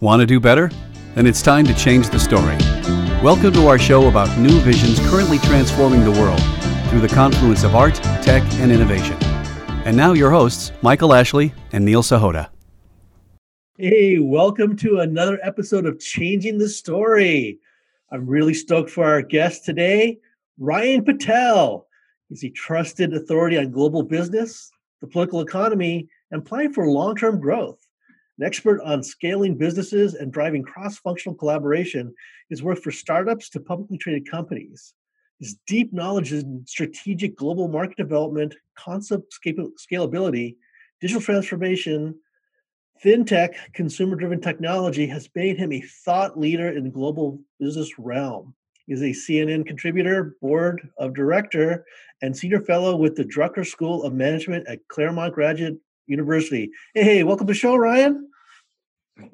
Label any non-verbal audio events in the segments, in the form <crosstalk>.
Want to do better? Then it's time to change the story. Welcome to our show about new visions currently transforming the world through the confluence of art, tech, and innovation. And now, your hosts, Michael Ashley and Neil Sahota. Hey, welcome to another episode of Changing the Story. I'm really stoked for our guest today, Ryan Patel. He's a trusted authority on global business, the political economy, and planning for long term growth. An expert on scaling businesses and driving cross functional collaboration, he's worked for startups to publicly traded companies. His deep knowledge in strategic global market development, concept scalability, digital transformation, fintech, consumer driven technology has made him a thought leader in the global business realm. He's a CNN contributor, board of director, and senior fellow with the Drucker School of Management at Claremont Graduate University. Hey, hey welcome to the show, Ryan.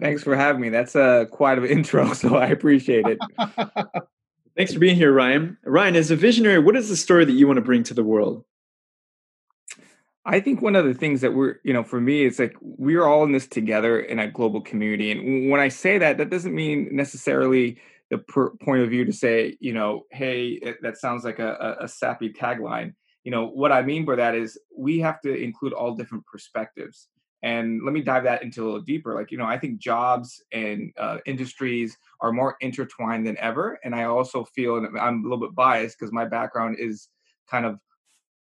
Thanks for having me. That's a uh, quite an intro, <laughs> so I appreciate it. Thanks for being here, Ryan. Ryan, as a visionary, what is the story that you want to bring to the world? I think one of the things that we're, you know, for me, it's like we're all in this together in a global community. And when I say that, that doesn't mean necessarily the per- point of view to say, you know, hey, it, that sounds like a, a, a sappy tagline. You know, what I mean by that is we have to include all different perspectives and let me dive that into a little deeper like you know i think jobs and uh, industries are more intertwined than ever and i also feel and i'm a little bit biased because my background is kind of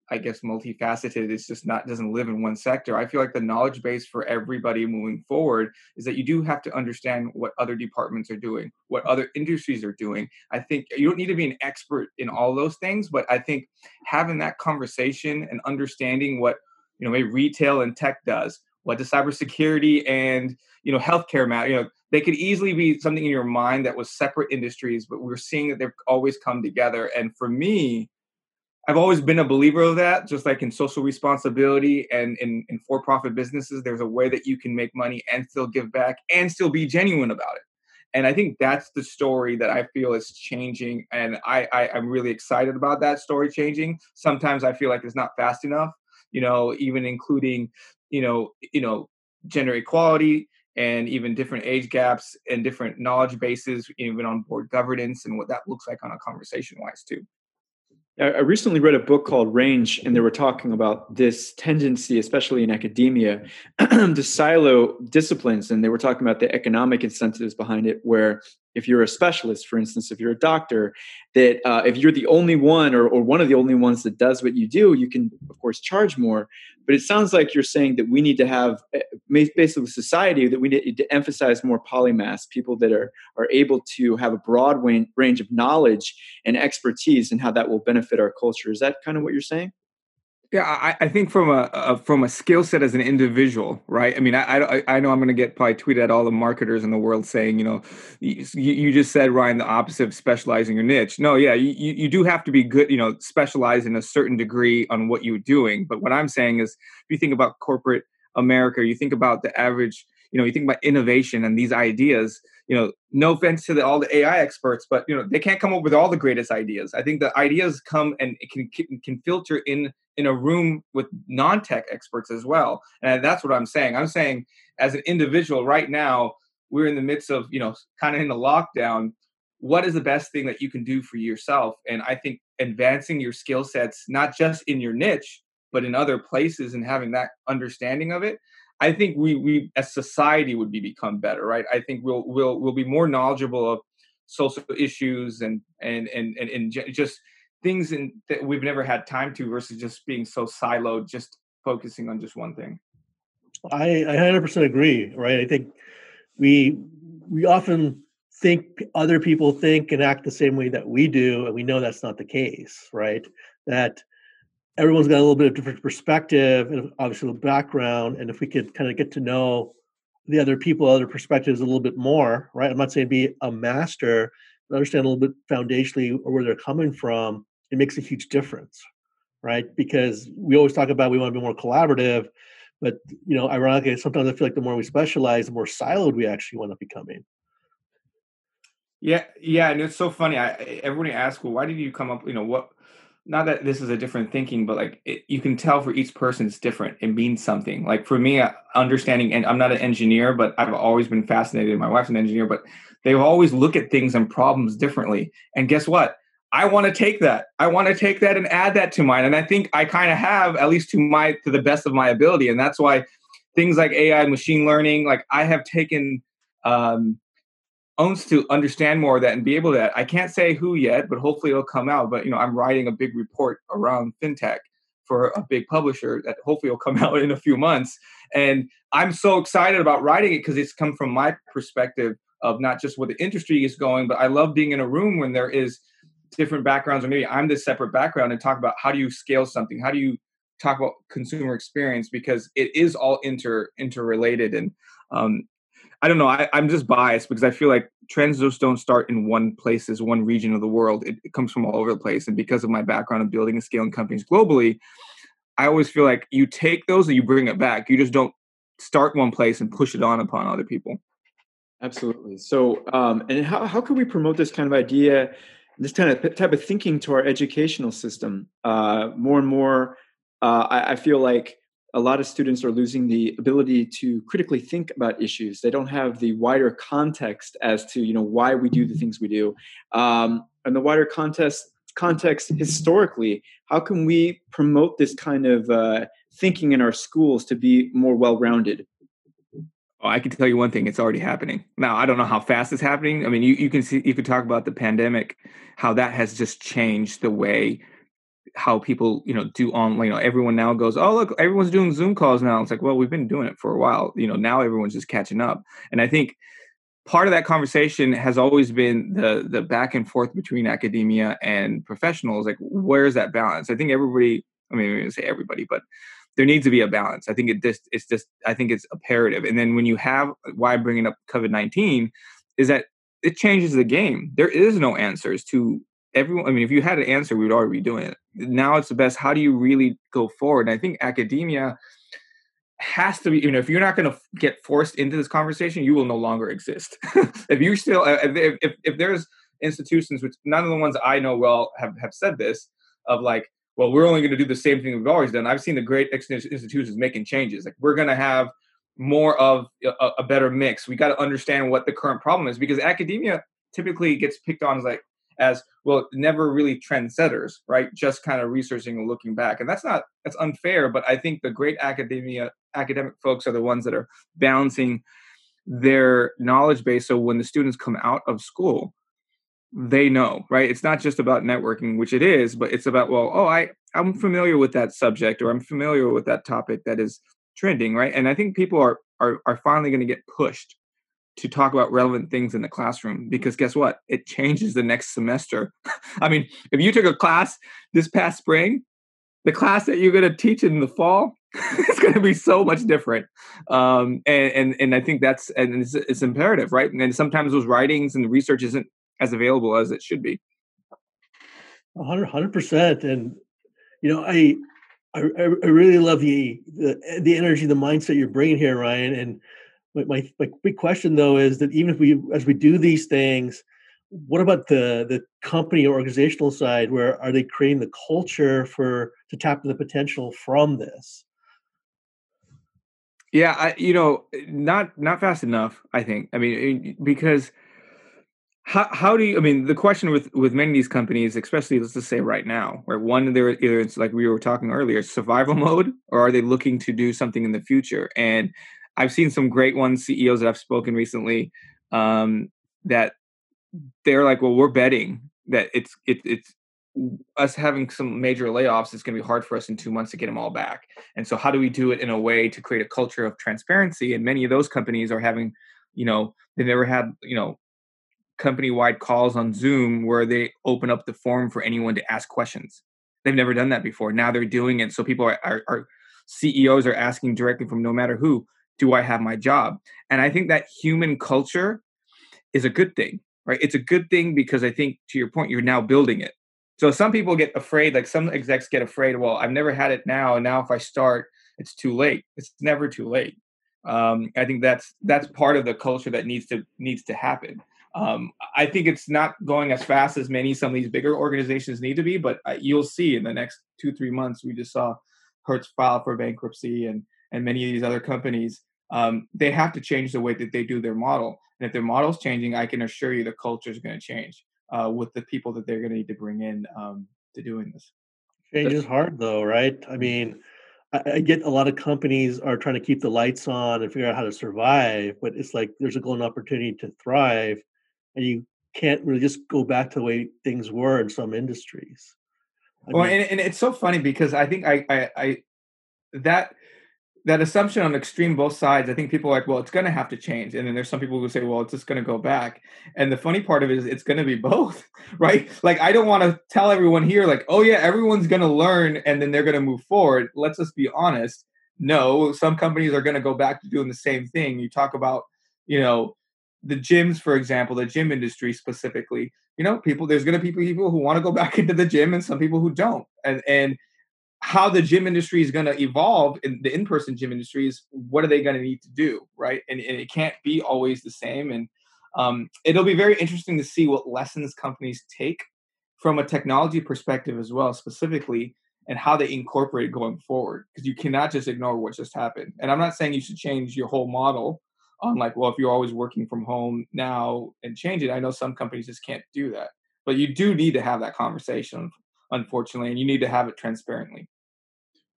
i guess multifaceted it's just not doesn't live in one sector. I feel like the knowledge base for everybody moving forward is that you do have to understand what other departments are doing what other industries are doing. I think you don't need to be an expert in all those things but i think having that conversation and understanding what you know maybe retail and tech does what does cybersecurity and you know healthcare matter? You know, they could easily be something in your mind that was separate industries, but we're seeing that they've always come together. And for me, I've always been a believer of that. Just like in social responsibility and in, in for-profit businesses, there's a way that you can make money and still give back and still be genuine about it. And I think that's the story that I feel is changing, and I, I I'm really excited about that story changing. Sometimes I feel like it's not fast enough you know, even including you know, you know, gender equality and even different age gaps and different knowledge bases, even on board governance and what that looks like on a conversation wise too. I recently read a book called Range, and they were talking about this tendency, especially in academia, <clears throat> to silo disciplines. And they were talking about the economic incentives behind it, where if you're a specialist, for instance, if you're a doctor, that uh, if you're the only one or, or one of the only ones that does what you do, you can, of course, charge more. But it sounds like you're saying that we need to have, eh, basically, society that we need to emphasize more polymaths, people that are, are able to have a broad range of knowledge and expertise and how that will benefit our culture. Is that kind of what you're saying? Yeah, I, I think from a, a from a skill set as an individual, right? I mean, I I, I know I'm going to get probably tweeted at all the marketers in the world saying, you know, you, you just said Ryan the opposite of specializing your niche. No, yeah, you you do have to be good, you know, specialize in a certain degree on what you're doing. But what I'm saying is, if you think about corporate America, you think about the average, you know, you think about innovation and these ideas you know, no offense to the, all the AI experts, but you know, they can't come up with all the greatest ideas. I think the ideas come and it can can filter in in a room with non-tech experts as well. And that's what I'm saying. I'm saying as an individual right now, we're in the midst of, you know, kind of in a lockdown. What is the best thing that you can do for yourself? And I think advancing your skill sets, not just in your niche, but in other places and having that understanding of it I think we we as society would be become better, right? I think we'll we'll we'll be more knowledgeable of social issues and and and and, and just things in, that we've never had time to versus just being so siloed, just focusing on just one thing. I, I 100% agree, right? I think we we often think other people think and act the same way that we do, and we know that's not the case, right? That everyone's got a little bit of different perspective and obviously the background and if we could kind of get to know the other people other perspectives a little bit more right? I'm not saying be a master but understand a little bit foundationally where they're coming from it makes a huge difference right? Because we always talk about we want to be more collaborative but you know ironically sometimes i feel like the more we specialize the more siloed we actually want to becoming. Yeah yeah and it's so funny i everybody asks well why did you come up you know what not that this is a different thinking, but like it, you can tell for each person it's different. It means something. Like for me, understanding, and I'm not an engineer, but I've always been fascinated. My wife's an engineer, but they always look at things and problems differently. And guess what? I want to take that. I want to take that and add that to mine. And I think I kind of have, at least to my to the best of my ability. And that's why things like AI, machine learning, like I have taken um, owns to understand more of that and be able to i can't say who yet but hopefully it'll come out but you know i'm writing a big report around fintech for a big publisher that hopefully will come <laughs> out in a few months. And i'm so excited about writing it because it's come from my perspective of not just where the industry is going but i love being in a room when there is different backgrounds or maybe i'm this separate background and talk about how do you scale something? How do you talk about consumer experience? Because it is all inter interrelated and um, I don't know. I, am just biased because I feel like trends just don't start in one place, as one region of the world. It, it, comes from all over the place. And because of my background of building and scaling companies globally, I always feel like you take those and you bring it back. You just don't start one place and push it on upon other people. Absolutely. So, um, and how, how can we promote this kind of idea, this kind of type of thinking to our educational system? Uh, more and more, uh, I, I feel like a lot of students are losing the ability to critically think about issues. They don't have the wider context as to you know why we do the things we do, um, and the wider context context historically. How can we promote this kind of uh, thinking in our schools to be more well-rounded? Oh, I can tell you one thing: it's already happening. Now, I don't know how fast it's happening. I mean, you, you can see, you could talk about the pandemic, how that has just changed the way how people you know do on you know everyone now goes oh look everyone's doing zoom calls now. It's like well we've been doing it for a while. You know now everyone's just catching up. And i think part of that conversation has always been the the back and forth between academia and professionals like where's that balance? I think everybody i mean i'm going to say everybody but there needs to be a balance. I think it just it's just i think it's imperative. And then when you have why bringing up covid-19 is that it changes the game. There is no answers to everyone i mean if you had an answer we would already be doing it. Now it's the best how do you really go forward? And i think academia has to be you know if you're not going to get forced into this conversation you will no longer exist. <laughs> If you still uh, if, if, if there's institutions which none of the ones i know well have, have said this of like well we're only going to do the same thing we've always done. I've seen the great institutions making changes. Like we're going to have more of a, a better mix. We got to understand what the current problem is because academia typically gets picked on as like as well never really trendsetters right? Just kind of researching and looking back. And that's not that's unfair but i think the great academia academic folks are the ones that are balancing their knowledge base so when the students come out of school they know right? It's not just about networking which it is but it's about well oh i i'm familiar with that subject or i'm familiar with that topic that is trending right? And i think people are are, are finally going to get pushed to talk about relevant things in the classroom because guess what? It changes the next semester. <laughs> I mean, if you took a class this past spring, the class that you're going to teach in the fall is going to be so much different. Um, and, and, and I think that's, and it's, it's imperative, right? And sometimes those writings and the research isn't as available as it should be. 100 percent. And, you know, I, I, I really love the, the, the energy, the mindset you're bringing here, Ryan. And, my, my big question though is that even if we as we do these things what about the the company or organizational side where are they creating the culture for to tap the potential from this? Yeah I, you know not not fast enough i think. I mean because how, how do you i mean the question with with many of these companies especially let's just say right now where one they're either it's like we were talking earlier survival <laughs> mode or are they looking to do something in the future? And I've seen some great ones, CEOs that I've spoken recently, um, that they're like, well, we're betting that it's it, it's us having some major layoffs it's going to be hard for us in two months to get them all back. And so how do we do it in a way to create a culture of transparency? And many of those companies are having you know they never had you know company wide calls on zoom where they open up the forum for anyone to ask questions. They've never done that before. Now they're doing it so people are, are, are ceos are asking directly from no matter who do I have my job? And I think that human culture is a good thing, right? It's a good thing because I think to your point, you're now building it. So some people get afraid, like some execs get afraid, well, I've never had it now. And now if I start, it's too late. It's never too late. Um, I think that's that's part of the culture that needs to needs to happen. Um, I think it's not going as fast as many some of these bigger organizations need to be, but uh, you'll see in the next two three months. We just saw Hertz file for bankruptcy, and and many of these other companies. Um, they have to change the way that they do their model, and if their model's changing, I can assure you the culture is going to change uh, with the people that they're going to need to bring in um, to doing this. Change is hard, though, right? I mean. I get a lot of companies are trying to keep the lights on and figure out how to survive, but it's like there's a golden opportunity to thrive and you can't really just go back to the way things were in some industries. I well, mean, and, and, it's so funny because I think I, I, I, that that assumption on extreme both sides. I think people are like, well, it's going to have to change, and then there's some people who say, well, it's just going to go back. And the funny part of it is, it's going to be both, <laughs> right? Like, I don't want to tell everyone here, like, oh yeah, everyone's going to learn, and then they're going to move forward. Let's just be honest. No, some companies are going to go back to doing the same thing. You talk about, you know, the gyms, for example, the gym industry specifically, you know, people there's going to be people who want to go <laughs> back into the gym and some people who don't, and and how the gym industry is going to evolve in the in-person gym industry is what are they going to need to do, right? And, and it can't be always the same, and um, it'll be very interesting to see what lessons companies take from a technology perspective as well, specifically, and how they incorporate going forward. Because you cannot just ignore what just happened. And I'm not saying you should change your whole model on like, well, if you're always working from home now and change it, I know some companies just can't do that. But you do need to have that conversation, unfortunately, and you need to have it transparently.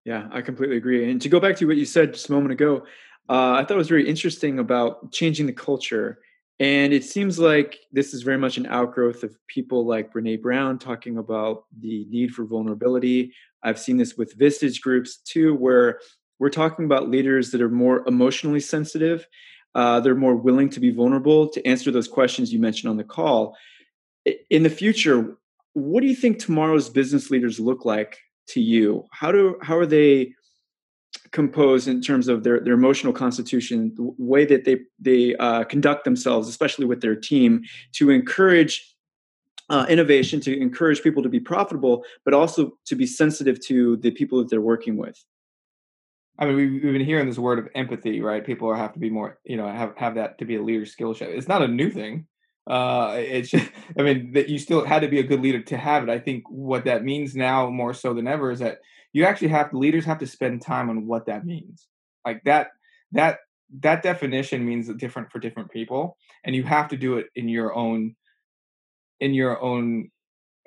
Yeah, I completely agree. And to go back to what you said just a moment ago, uh, I thought it was very interesting about changing the culture. And it seems like this is very much an outgrowth of people like Brene Brown talking about the need for vulnerability. I've seen this with Vistage groups too, where we're talking about leaders that are more emotionally sensitive uh, they're more willing to be vulnerable to answer those questions you mentioned on the call. In the future, what do you think tomorrow's business leaders look like to you? How do how are they composed in terms of their, their emotional constitution, the way that they they uh, conduct themselves, especially with their team, to encourage uh, innovation, to encourage people to be profitable, but also to be sensitive to the people that they're working with? I mean, we've, we've been hearing this word of empathy, right? People have to be more, you know, have have that to be a leader skill set. It's not a new thing. Uh, it's just, I mean, that you still had to be a good leader to have it. I think what that means now more so than ever is that you actually have leaders have to spend time on what that means. Like that, that that definition means different for different people, and you have to do it in your own, in your own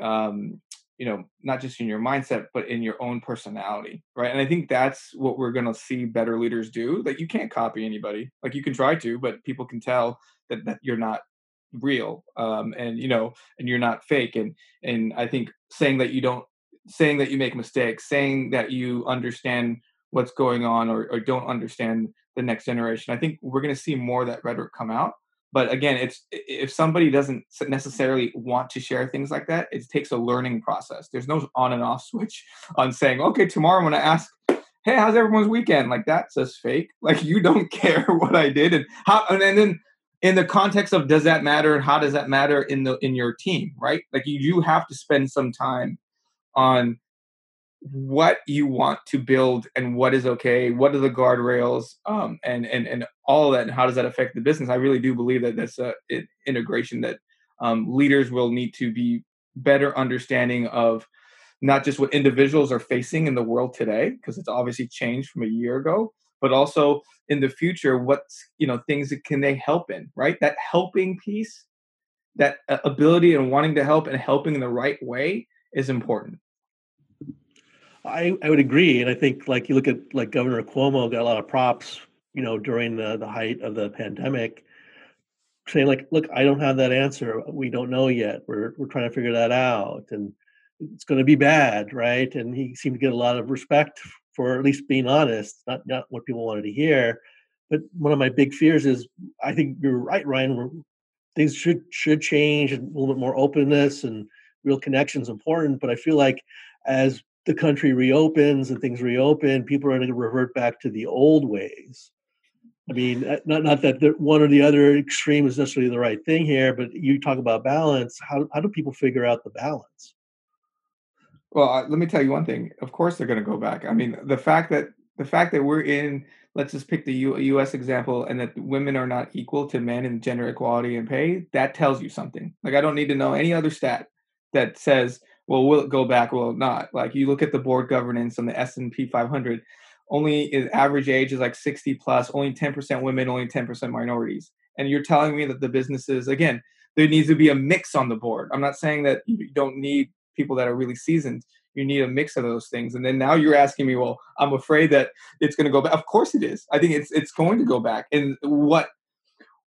um, you know not just in your mindset but in your own personality right and i think that's what we're going to see better leaders do that you can't copy anybody like you can try to but people can tell that, that you're not real um and you know and you're not fake and and i think saying that you don't saying that you make mistakes saying that you understand what's going on or, or don't understand the next generation i think we're going to see more of that rhetoric come out but again it's if somebody doesn't necessarily want to share things like that it takes a learning process there's no on and off <laughs> switch on saying okay tomorrow i'm going to ask hey how's everyone's weekend like that's just fake <laughs> like you don't <laughs> care what i did and how and then in the context of does that matter and how does that matter in the in your team right? Like you do have to spend some time on what you want to build and what is okay what are the guardrails um, and and and all that and how does that affect the business? I really do believe that that's a it, integration that um, leaders will need to be better understanding of not just what individuals are facing in the world today because it's obviously changed from a year ago but also in the future what's you know things that can they help in right that helping piece that uh, ability and wanting to help and helping in the right way is important I, I would agree, and I think like you look at like Governor Cuomo got a lot of props, you know, during the the height of the pandemic, saying like, "Look, I don't have that answer. We don't know yet. We're we're trying to figure that out, and it's going to be bad, right?" And he seemed to get a lot of respect for at least being honest, not not what people wanted to hear. But one of my big fears is, I think you're right, Ryan. things should should change, and a little bit more openness and real connections important. But I feel like as the country reopens and things reopen, people are going to revert back to the old ways. I mean, uh, not not that the, one or the other extreme is necessarily the right thing here, but you talk about balance. How how do people figure out the balance? Well, let me tell you one thing. Of course, they're going to go back. I mean, the fact that The fact that we're in, let's just pick the U- U.S. example, and that women are not equal to men in gender equality and pay, that tells you something. Like I don't need to know any other stat that says, well, will it go back? Will it not? Like you look at the board governance on the S and P 500, only average age is like 60 plus, only 10% women, only 10% minorities. And you're telling me that the businesses, again, there needs to be a mix on the board. I'm not saying that you don't need people that are really seasoned. You need a mix of those things. And then now you're asking me, well, I'm afraid that it's going to go back. Of course it is. I think it's it's going to go back. And what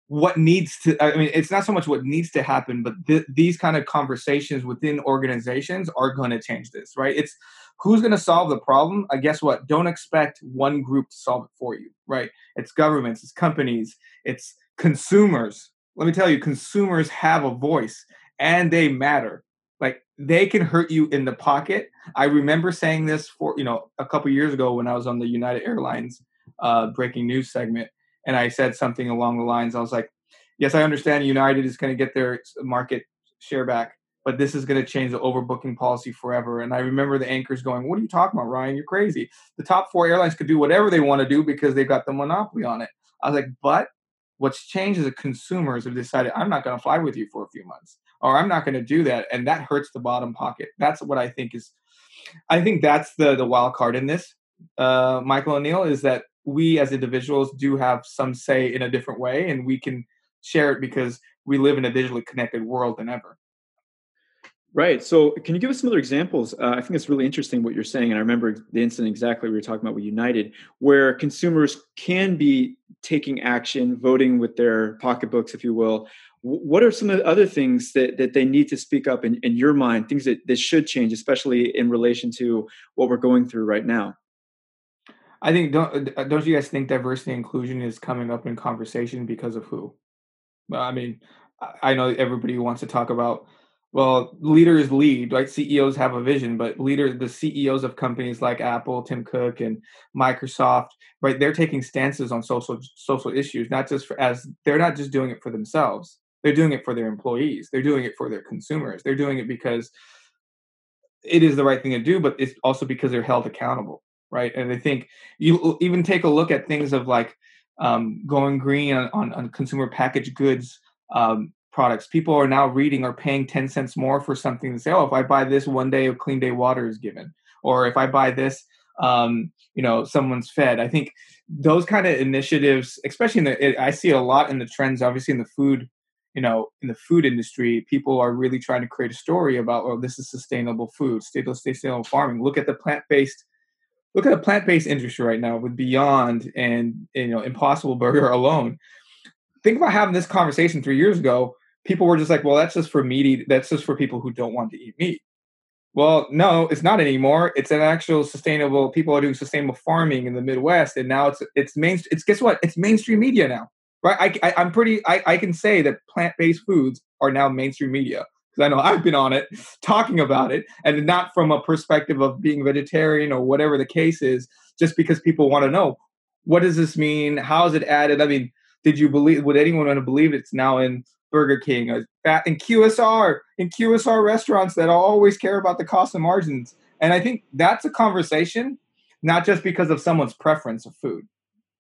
what needs to i mean it's not so much what needs to happen but th- these kind of conversations within organizations are going to change this right it's who's going to solve the problem i guess what don't expect one group to solve it for you right it's governments it's companies it's consumers let me tell you, consumers have a voice and they matter. Like they can hurt you in the pocket. I remember saying this for you know a couple years ago when I was on the United Airlines uh, breaking news segment, and I said something along the lines. I was like, "Yes, I understand United is going to get their market share back, but this is going to change the overbooking policy forever." And I remember the anchors going, "What are you talking about, Ryan? You're crazy. The top four airlines could do whatever they want to do because they've got the monopoly on it." I was like, "But What's changed is the consumers have decided I'm not going to fly with you for a few months, or I'm not going to do that, and that hurts the bottom pocket. That's what I think is. I think that's the the wild card in this, uh, Michael O'Neill, is that we as individuals do have some say in a different way, and we can share it because we live in a digitally connected world than ever. Right. So, can you give us some other examples? Uh, I think it's really interesting what you're saying, and I remember the incident exactly we were talking about with United, where consumers can be taking action, voting with their pocketbooks, if you will. What are some of the other things that, that they need to speak up in, in your mind? Things that, that should change, especially in relation to what we're going through right now. I think don't uh, don't you guys think diversity and inclusion is coming up in conversation because of who? Well, I mean, I know everybody wants to talk about well leaders lead right ceos have a vision but leader the ceos of companies like apple tim cook and microsoft right they're taking stances on social social issues not just for, as they're not just doing it for themselves they're doing it for their employees they're doing it for their consumers they're doing it because it is the right thing to do but it's also because they're held accountable right and i think you even take a look at things of like um, going green on, on, on consumer packaged goods um, products. People are now reading or paying 10 cents more for something to say, oh, if I buy this, one day of clean day water is given. Or if I buy this, um, you know, someone's fed. I think those kind of initiatives, especially in the, I see a lot in the trends, obviously in the food, you know, in the food industry, people are really trying to create a story about, oh, this is sustainable food, sustainable farming. Look at the plant-based look at the plant-based industry right now with Beyond and you know Impossible Burger alone. Think about having this conversation three years ago people were just like, well, that's just for meat. That's just for people who don't want to eat meat. Well, no, it's not anymore. It's an actual sustainable. People are doing sustainable farming in the Midwest, and now it's it's main. It's guess what? It's mainstream media now, right? I, am pretty. I, I can say that plant based foods are now mainstream media because I know I've been on it <laughs> talking about it, and not from a perspective of being vegetarian or whatever the case is, just because people want to know what does this mean? How is it added? I mean, did you believe? Would anyone want to believe it's now in Burger King, uh, in QSR, in QSR restaurants that always care about the cost and margins. And I think that's a conversation, not just because of someone's preference of food,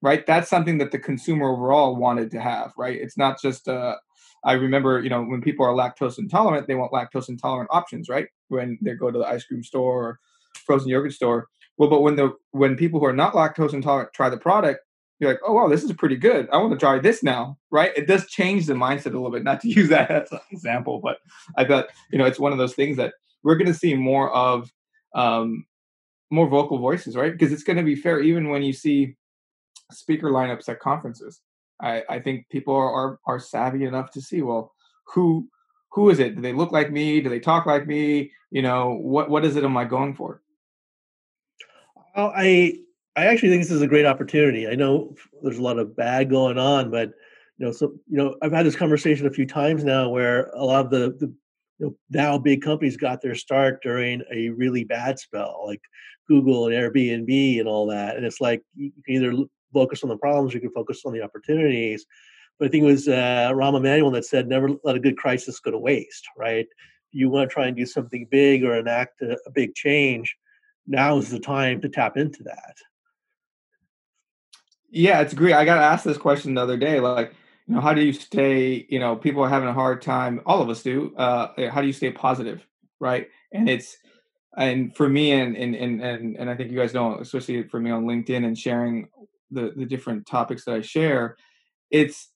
right? That's something that the consumer overall wanted to have, right? It's not just, uh, I remember, you know, when people are lactose intolerant, they want lactose intolerant options, right? When they go to the ice cream store or frozen yogurt store. Well, but when the when people who are not lactose intolerant try the product, you're like, oh wow, this is pretty good. I want to try this now, right? It does change the mindset a little bit. Not to <laughs> use that as an example, but I thought you know it's one of those things that we're going to see more of, um, more vocal voices, right? Because it's going to be fair, even when you see speaker lineups at conferences. I, I think people are, are are savvy enough to see well who who is it? Do they look like me? Do they talk like me? You know what what is it? Am I going for? Well, I I actually think this is a great opportunity. I know there's a lot of bad going on, but you know, so you know, I've had this conversation a few times now where a lot of the, the you know, now big companies got their start during a really bad spell, like Google and Airbnb and all that. And it's like you can either focus on the problems, you can focus on the opportunities. But I think it was uh, Rahm Emanuel that said, "Never let a good crisis go to waste." Right? You want to try and do something big or enact a, a big change. Now is the time to tap into that. Yeah, it's great. I got asked this question the other day, like, you know, how do you stay? You know, people are having a hard time. All of us do. Uh, how do you stay positive, right? And it's and for me and and and and, and I think you guys know, especially for me on LinkedIn and sharing the the different topics that I share, it's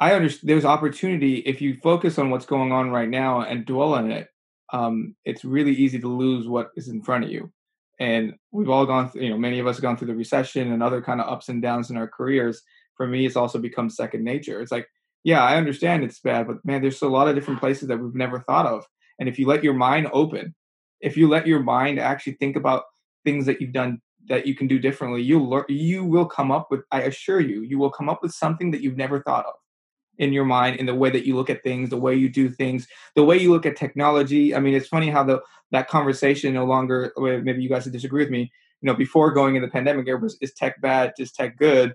I understand there's opportunity if you focus on what's going on right now and dwell on it. Um, it's really easy to lose what is in front of you. And we've all gone, through, you know, many of us have gone through the recession and other kind of ups and downs in our careers. For me, it's also become second nature. It's like, yeah, I understand it's bad, but man, there's a lot of different places that we've never thought of. And if you let your mind open, if you let your mind actually think about things that you've done that you can do differently, you'll learn, you will come up with, I assure you, you will come up with something that you've never thought of in your mind in the way that you look at things the way you do things the way you look at technology. I mean it's funny how the that conversation no longer maybe you guys disagree with me you know before going in the pandemic it was is tech bad? Is tech good?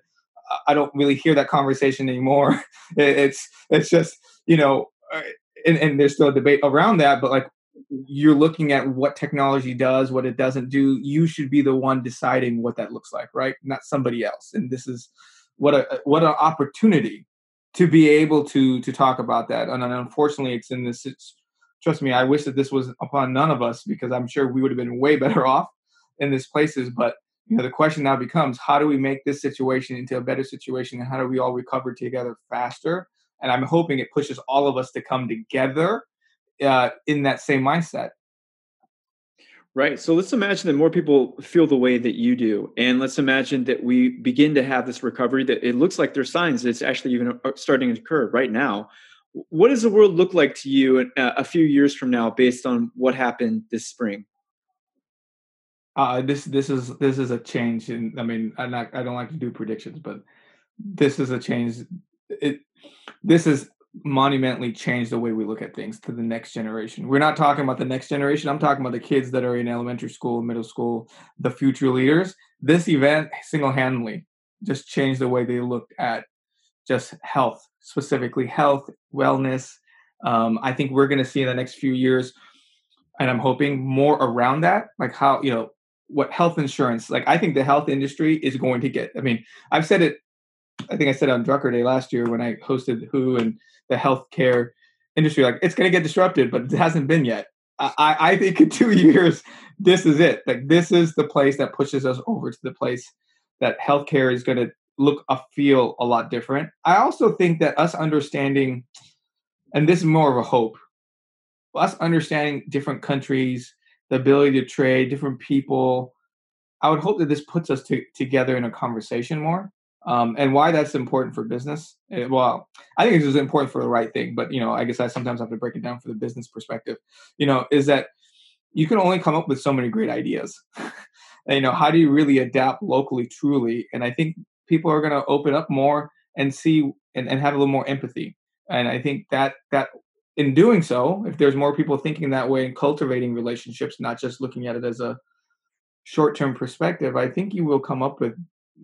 I don't really hear that conversation anymore. <laughs> It's it's just you know uh, and, and there's still a debate around that but like you're looking at what technology does what it doesn't do you should be the one deciding what that looks like right not somebody else and this is what a what an opportunity to be able to to talk about that. And unfortunately, it's in this. It's, trust me, I wish that this was upon none of us because I'm sure we would have been way better <laughs> off in these places. But you know, the question now becomes: How do we make this situation into a better situation, and how do we all recover together faster? And I'm hoping it pushes all of us to come together uh, in that same mindset. Right. So let's imagine that more people feel the way that you do. And let's imagine that we begin to have this recovery that it looks like there's signs that it's actually even uh, starting to occur right now. What does the world look like to you a few years from now based on what happened this spring? Uh, this this is this is a change in I mean I not I don't like to do predictions, but this is a change. It this is monumentally change the way we look at things to the next generation. We're not talking about the next generation. I'm talking about the kids that are in elementary school, middle school, the future leaders. This event single-handedly just changed the way they looked at just health, specifically health, wellness. Um, I think we're going to see in the next few years, and I'm hoping more around that, like how you know what health insurance. Like I think the health industry is going to get. I mean, I've said it I think I said on Drucker Day last year when I hosted Who and the healthcare industry, like it's going to get disrupted, but it hasn't been yet. I, I think in <laughs> two years, this is it. Like this is the place that pushes us over to the place that healthcare is going to look, a feel a lot different. I also think that us understanding, and this is more of a hope, us understanding different countries, the ability to trade, different people. I would hope that this puts us to, together in a conversation more um, and why that's important for business. It, eh, well, I think it's important for the right thing, but you know, I guess I sometimes have to break it down for the business perspective. You know, is that you can only come up with so many great ideas. and, <laughs> you know, how do you really adapt locally, truly? And I think people are going to open up more and see and, and have a little more empathy. And I think that that in doing so, if there's more people thinking that way and cultivating relationships, not just looking at it as a short-term perspective, I think you will come up with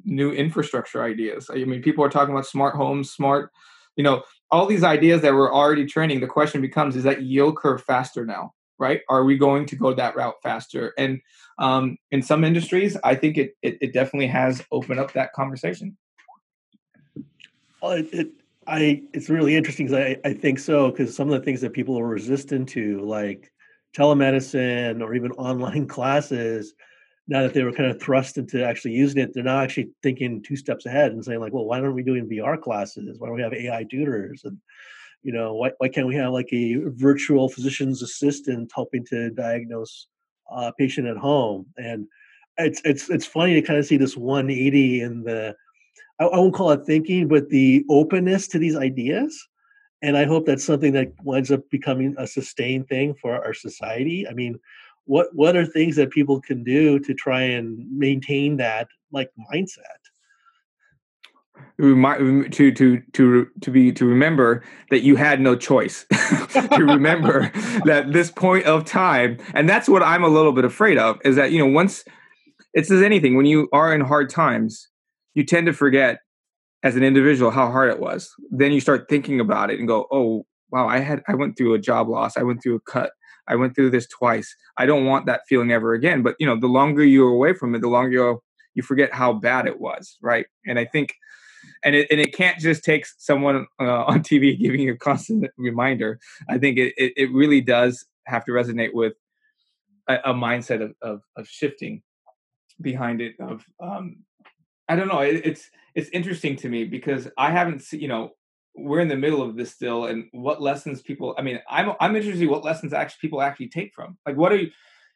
new infrastructure ideas. I mean, people are talking about smart homes, smart, you know, all these ideas that were already trending. The question becomes: Is that yield curve faster now? Right? Are we going to go that route faster? And um, in some industries, I think it, it, it definitely has opened up that conversation. Well, it, it I it's really interesting because I, I think so because some of the things that people are resistant to, like telemedicine or even online <laughs> classes, now that they were kind of thrust into actually using it, they're now actually thinking two steps ahead and saying like, well, why aren't we doing VR classes? Why don't we have AI tutors? And you know, why why can't we have like a virtual physician's assistant helping to diagnose a patient at home? And it's it's it's funny to kind of see this 180 in the I, I won't call it thinking, but the openness to these ideas. And I hope that's something that winds up becoming a sustained thing for our society. I mean, what what are things that people can do to try and maintain that like mindset? To to to to be to remember that you had no choice. <laughs> To remember <laughs> that this point of time and that's what i'm a little bit afraid of is that you know once it's as anything when you are in hard times you tend to forget as an individual how hard it was. Then you start thinking about it and go oh wow i had i went through a job loss i went through a cut I went through this twice. I don't want that feeling ever again. But you know, the longer you're away from it, the longer you forget how bad it was, right? And I think, and it and it can't just take someone uh, <laughs> on TV giving you a constant reminder. I think it it, it really does have to resonate with a, a mindset of, of, of shifting behind it. Of um, I don't know. It, it's it's interesting to me because I haven't seen you know we're in the middle of this still and what lessons people i mean i'm i'm interested in what lessons actually people actually take from. Like what are you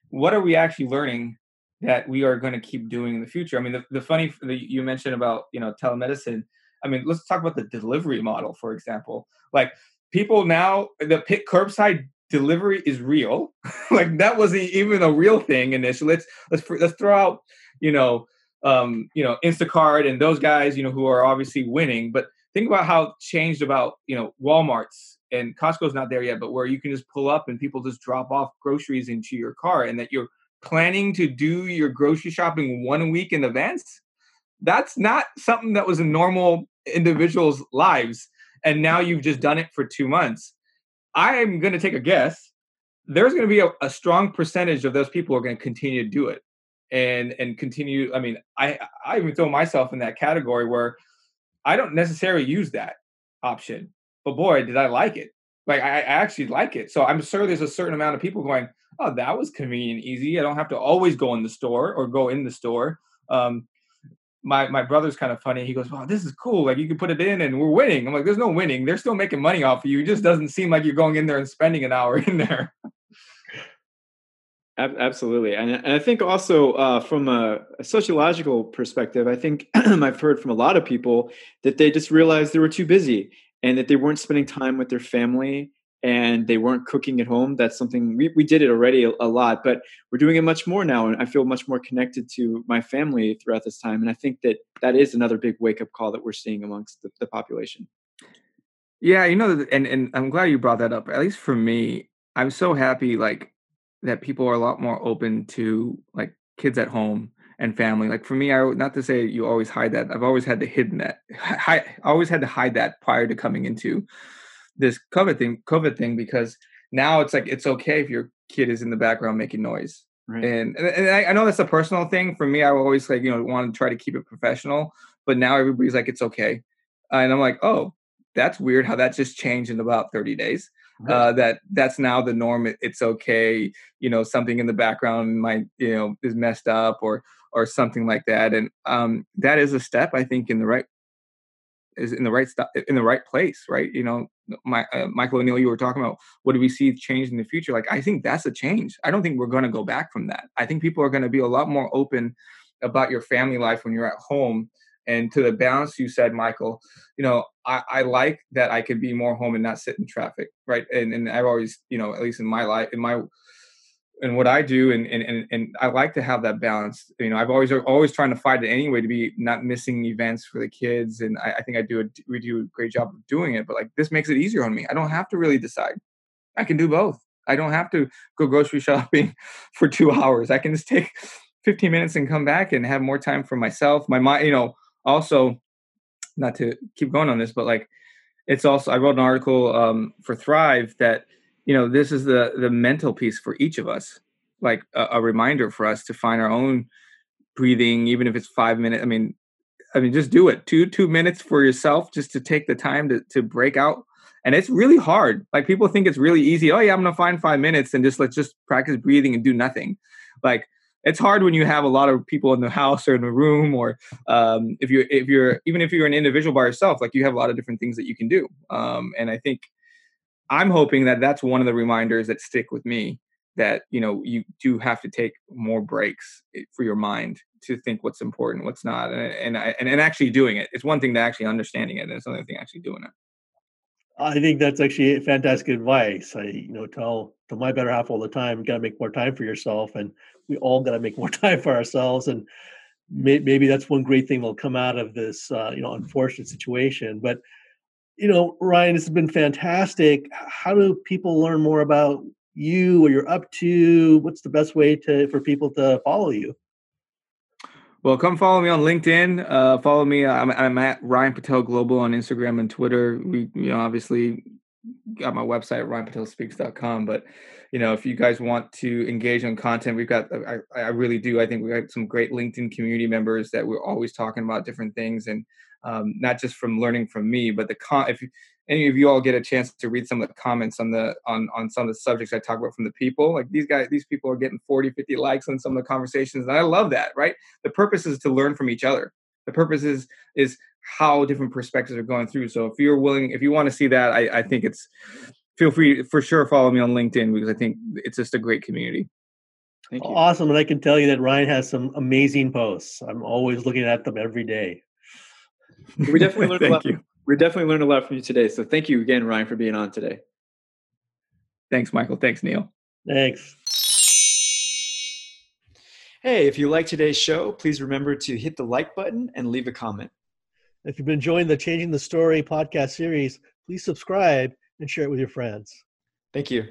what are we actually learning that we are going to keep doing in the future? I mean the, the funny the, you mentioned about you know telemedicine. I mean let's talk about the delivery model for example. Like people now the pick curbside delivery is real. <laughs> Like that wasn't even a real thing initially. Let's let's let's throw out you know um you know instacart and those guys you know who are obviously winning but think about how changed about you know Walmart's and Costco's not there yet, but where you can just pull up and people just drop off groceries into your car, and that you're planning to do your grocery shopping one week in advance. That's not something that was in normal individuals' lives, and now you've just done it for two months. I am going to take a guess. There's going to be a, a strong percentage of those people are going to continue to do it and and continue. I mean, I I even throw myself in that category where I don't necessarily use that option, but boy, did I like it. Like I, I actually like it. So I'm sure there's a certain amount of people going, "Oh, that was convenient, easy. I don't have to always go in the store or go in the store." Um, my my brother's kind of funny. He goes, "Wow, this is cool. Like you can put it in, and we're winning." I'm like, "There's no winning. They're still making money off of you. It just doesn't seem like you're going in there and spending an hour <laughs> in there." Absolutely, and, and I think also uh, from a, a, sociological perspective, I think <clears throat> I've heard from a lot of people that they just realized they were too busy and that they weren't spending time with their family and they weren't cooking at home. That's something we, we did it already a, a, lot, but we're doing it much more now, and I feel much more connected to my family throughout this time. And I think that that is another big wake up call that we're seeing amongst the, the population. Yeah, you know, and and I'm glad you brought that up. At least for me, I'm so happy. Like that people are a lot more open to like kids at home and family. Like for me, I not to say you always hide that. I've always had to hidden that. I always had to hide that prior to coming into this COVID thing. COVID thing because now it's like it's okay if your kid is in the background making noise. Right. And and I, I know that's a personal thing for me. I always like you know want to try to keep it professional, but now everybody's like it's okay, and I'm like oh that's weird how that just changed in about 30 days uh, that that's now the norm. It, it's okay, you know, something in the background might, you know, is messed up or or something like that, and um, that is a step I think in the right is in the right in the right place, right? You know, my uh, Michael O'Neill, you were talking about what do we see change in the future? Like, I think that's a change. I don't think we're going to go back from that. I think people are going to be a lot more open about your family life when you're at home and to the balance you said, Michael, you know, I, I like that I could be more home and not sit in traffic, right? And and I've always, you know, at least in my life, in my and what I do, and and and I like to have that balance. You know, I've always always trying to fight it anyway to be not missing events for the kids, and I, I think I do a, we do a great job of doing it. But like this makes it easier on me. I don't have to really decide. I can do both. I don't have to go grocery <laughs> shopping for two hours. I can just take 15 minutes and come back and have more time for myself. My mind, you know, also not to keep going on this but like it's also i wrote an article um, for thrive that you know this is the the mental piece for each of us like a, a reminder for us to find our own breathing even if it's five minutes i mean i mean just do it. Two two minutes for yourself just to take the time to, to break out. And it's really hard. Like people think it's really easy. Oh yeah i'm gonna find five minutes and just let's just practice breathing and do nothing. Like it's hard when you have a lot of people in the house or in the room or um, if you're if you're even if you're an individual by yourself like you have a lot of different things that you can do. Um, and i think i'm hoping that that's one of the reminders that stick with me that you know you do have to take more breaks eh, for your mind to think what's important what's not and and, and, and actually doing it. It's one thing to actually understanding it and it's another thing actually doing it I think that's actually fantastic advice. I, you know, tell to my better half all the time, got to make more time for yourself, and we all got to make <laughs> more time for ourselves. And may, maybe that's one great thing that'll come out of this, uh, you know, unfortunate situation. But, you know, Ryan, this has been fantastic. How do people learn more about you, what you're up to? What's the best way to for people to follow you? Well, come follow me on LinkedIn. Uh, follow me. I'm, I'm, at Ryan Patel Global on Instagram and Twitter. We, you know, obviously got my website ryanpatelspeaks.com. But you know, if you guys want to engage on content, we've got I, I really do. I think we have some great LinkedIn community members that we're always talking about different things and um, not just from learning from me, but the con. If any of you all get a chance to read some of the comments on the on on some of the subjects I talk about from the people, like these guys, these people are getting 40, 50 likes on some of the conversations, and I love that. Right? The purpose is to learn from each other. The purpose is is how different perspectives are going through. So if you're willing, if you want to see that, I, I think it's feel free for sure follow me on LinkedIn because I think it's just a great community. Thank you. Awesome, and I can tell you that Ryan has some amazing posts. I'm always looking at them every day. We definitely <laughs> learned a lot. You. We definitely learned a lot from you today. So thank you again, Ryan, for being on today. Thanks, Michael. Thanks, Neil. Thanks. Hey, if you like today's show, please remember to hit the like button and leave a comment. If you've been enjoying the Changing the Story podcast series, please subscribe and share it with your friends. Thank you.